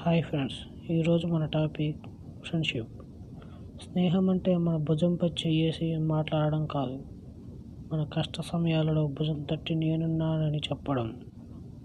Hi friends ఈరోజు మన topic friendship. స్నేహం అంటే మన భుజంపై చెయ్యేసి మాట్లాడడం కాదు మన కష్ట సమయాలలో భుజం తట్టి నేనున్నానని చెప్పడం.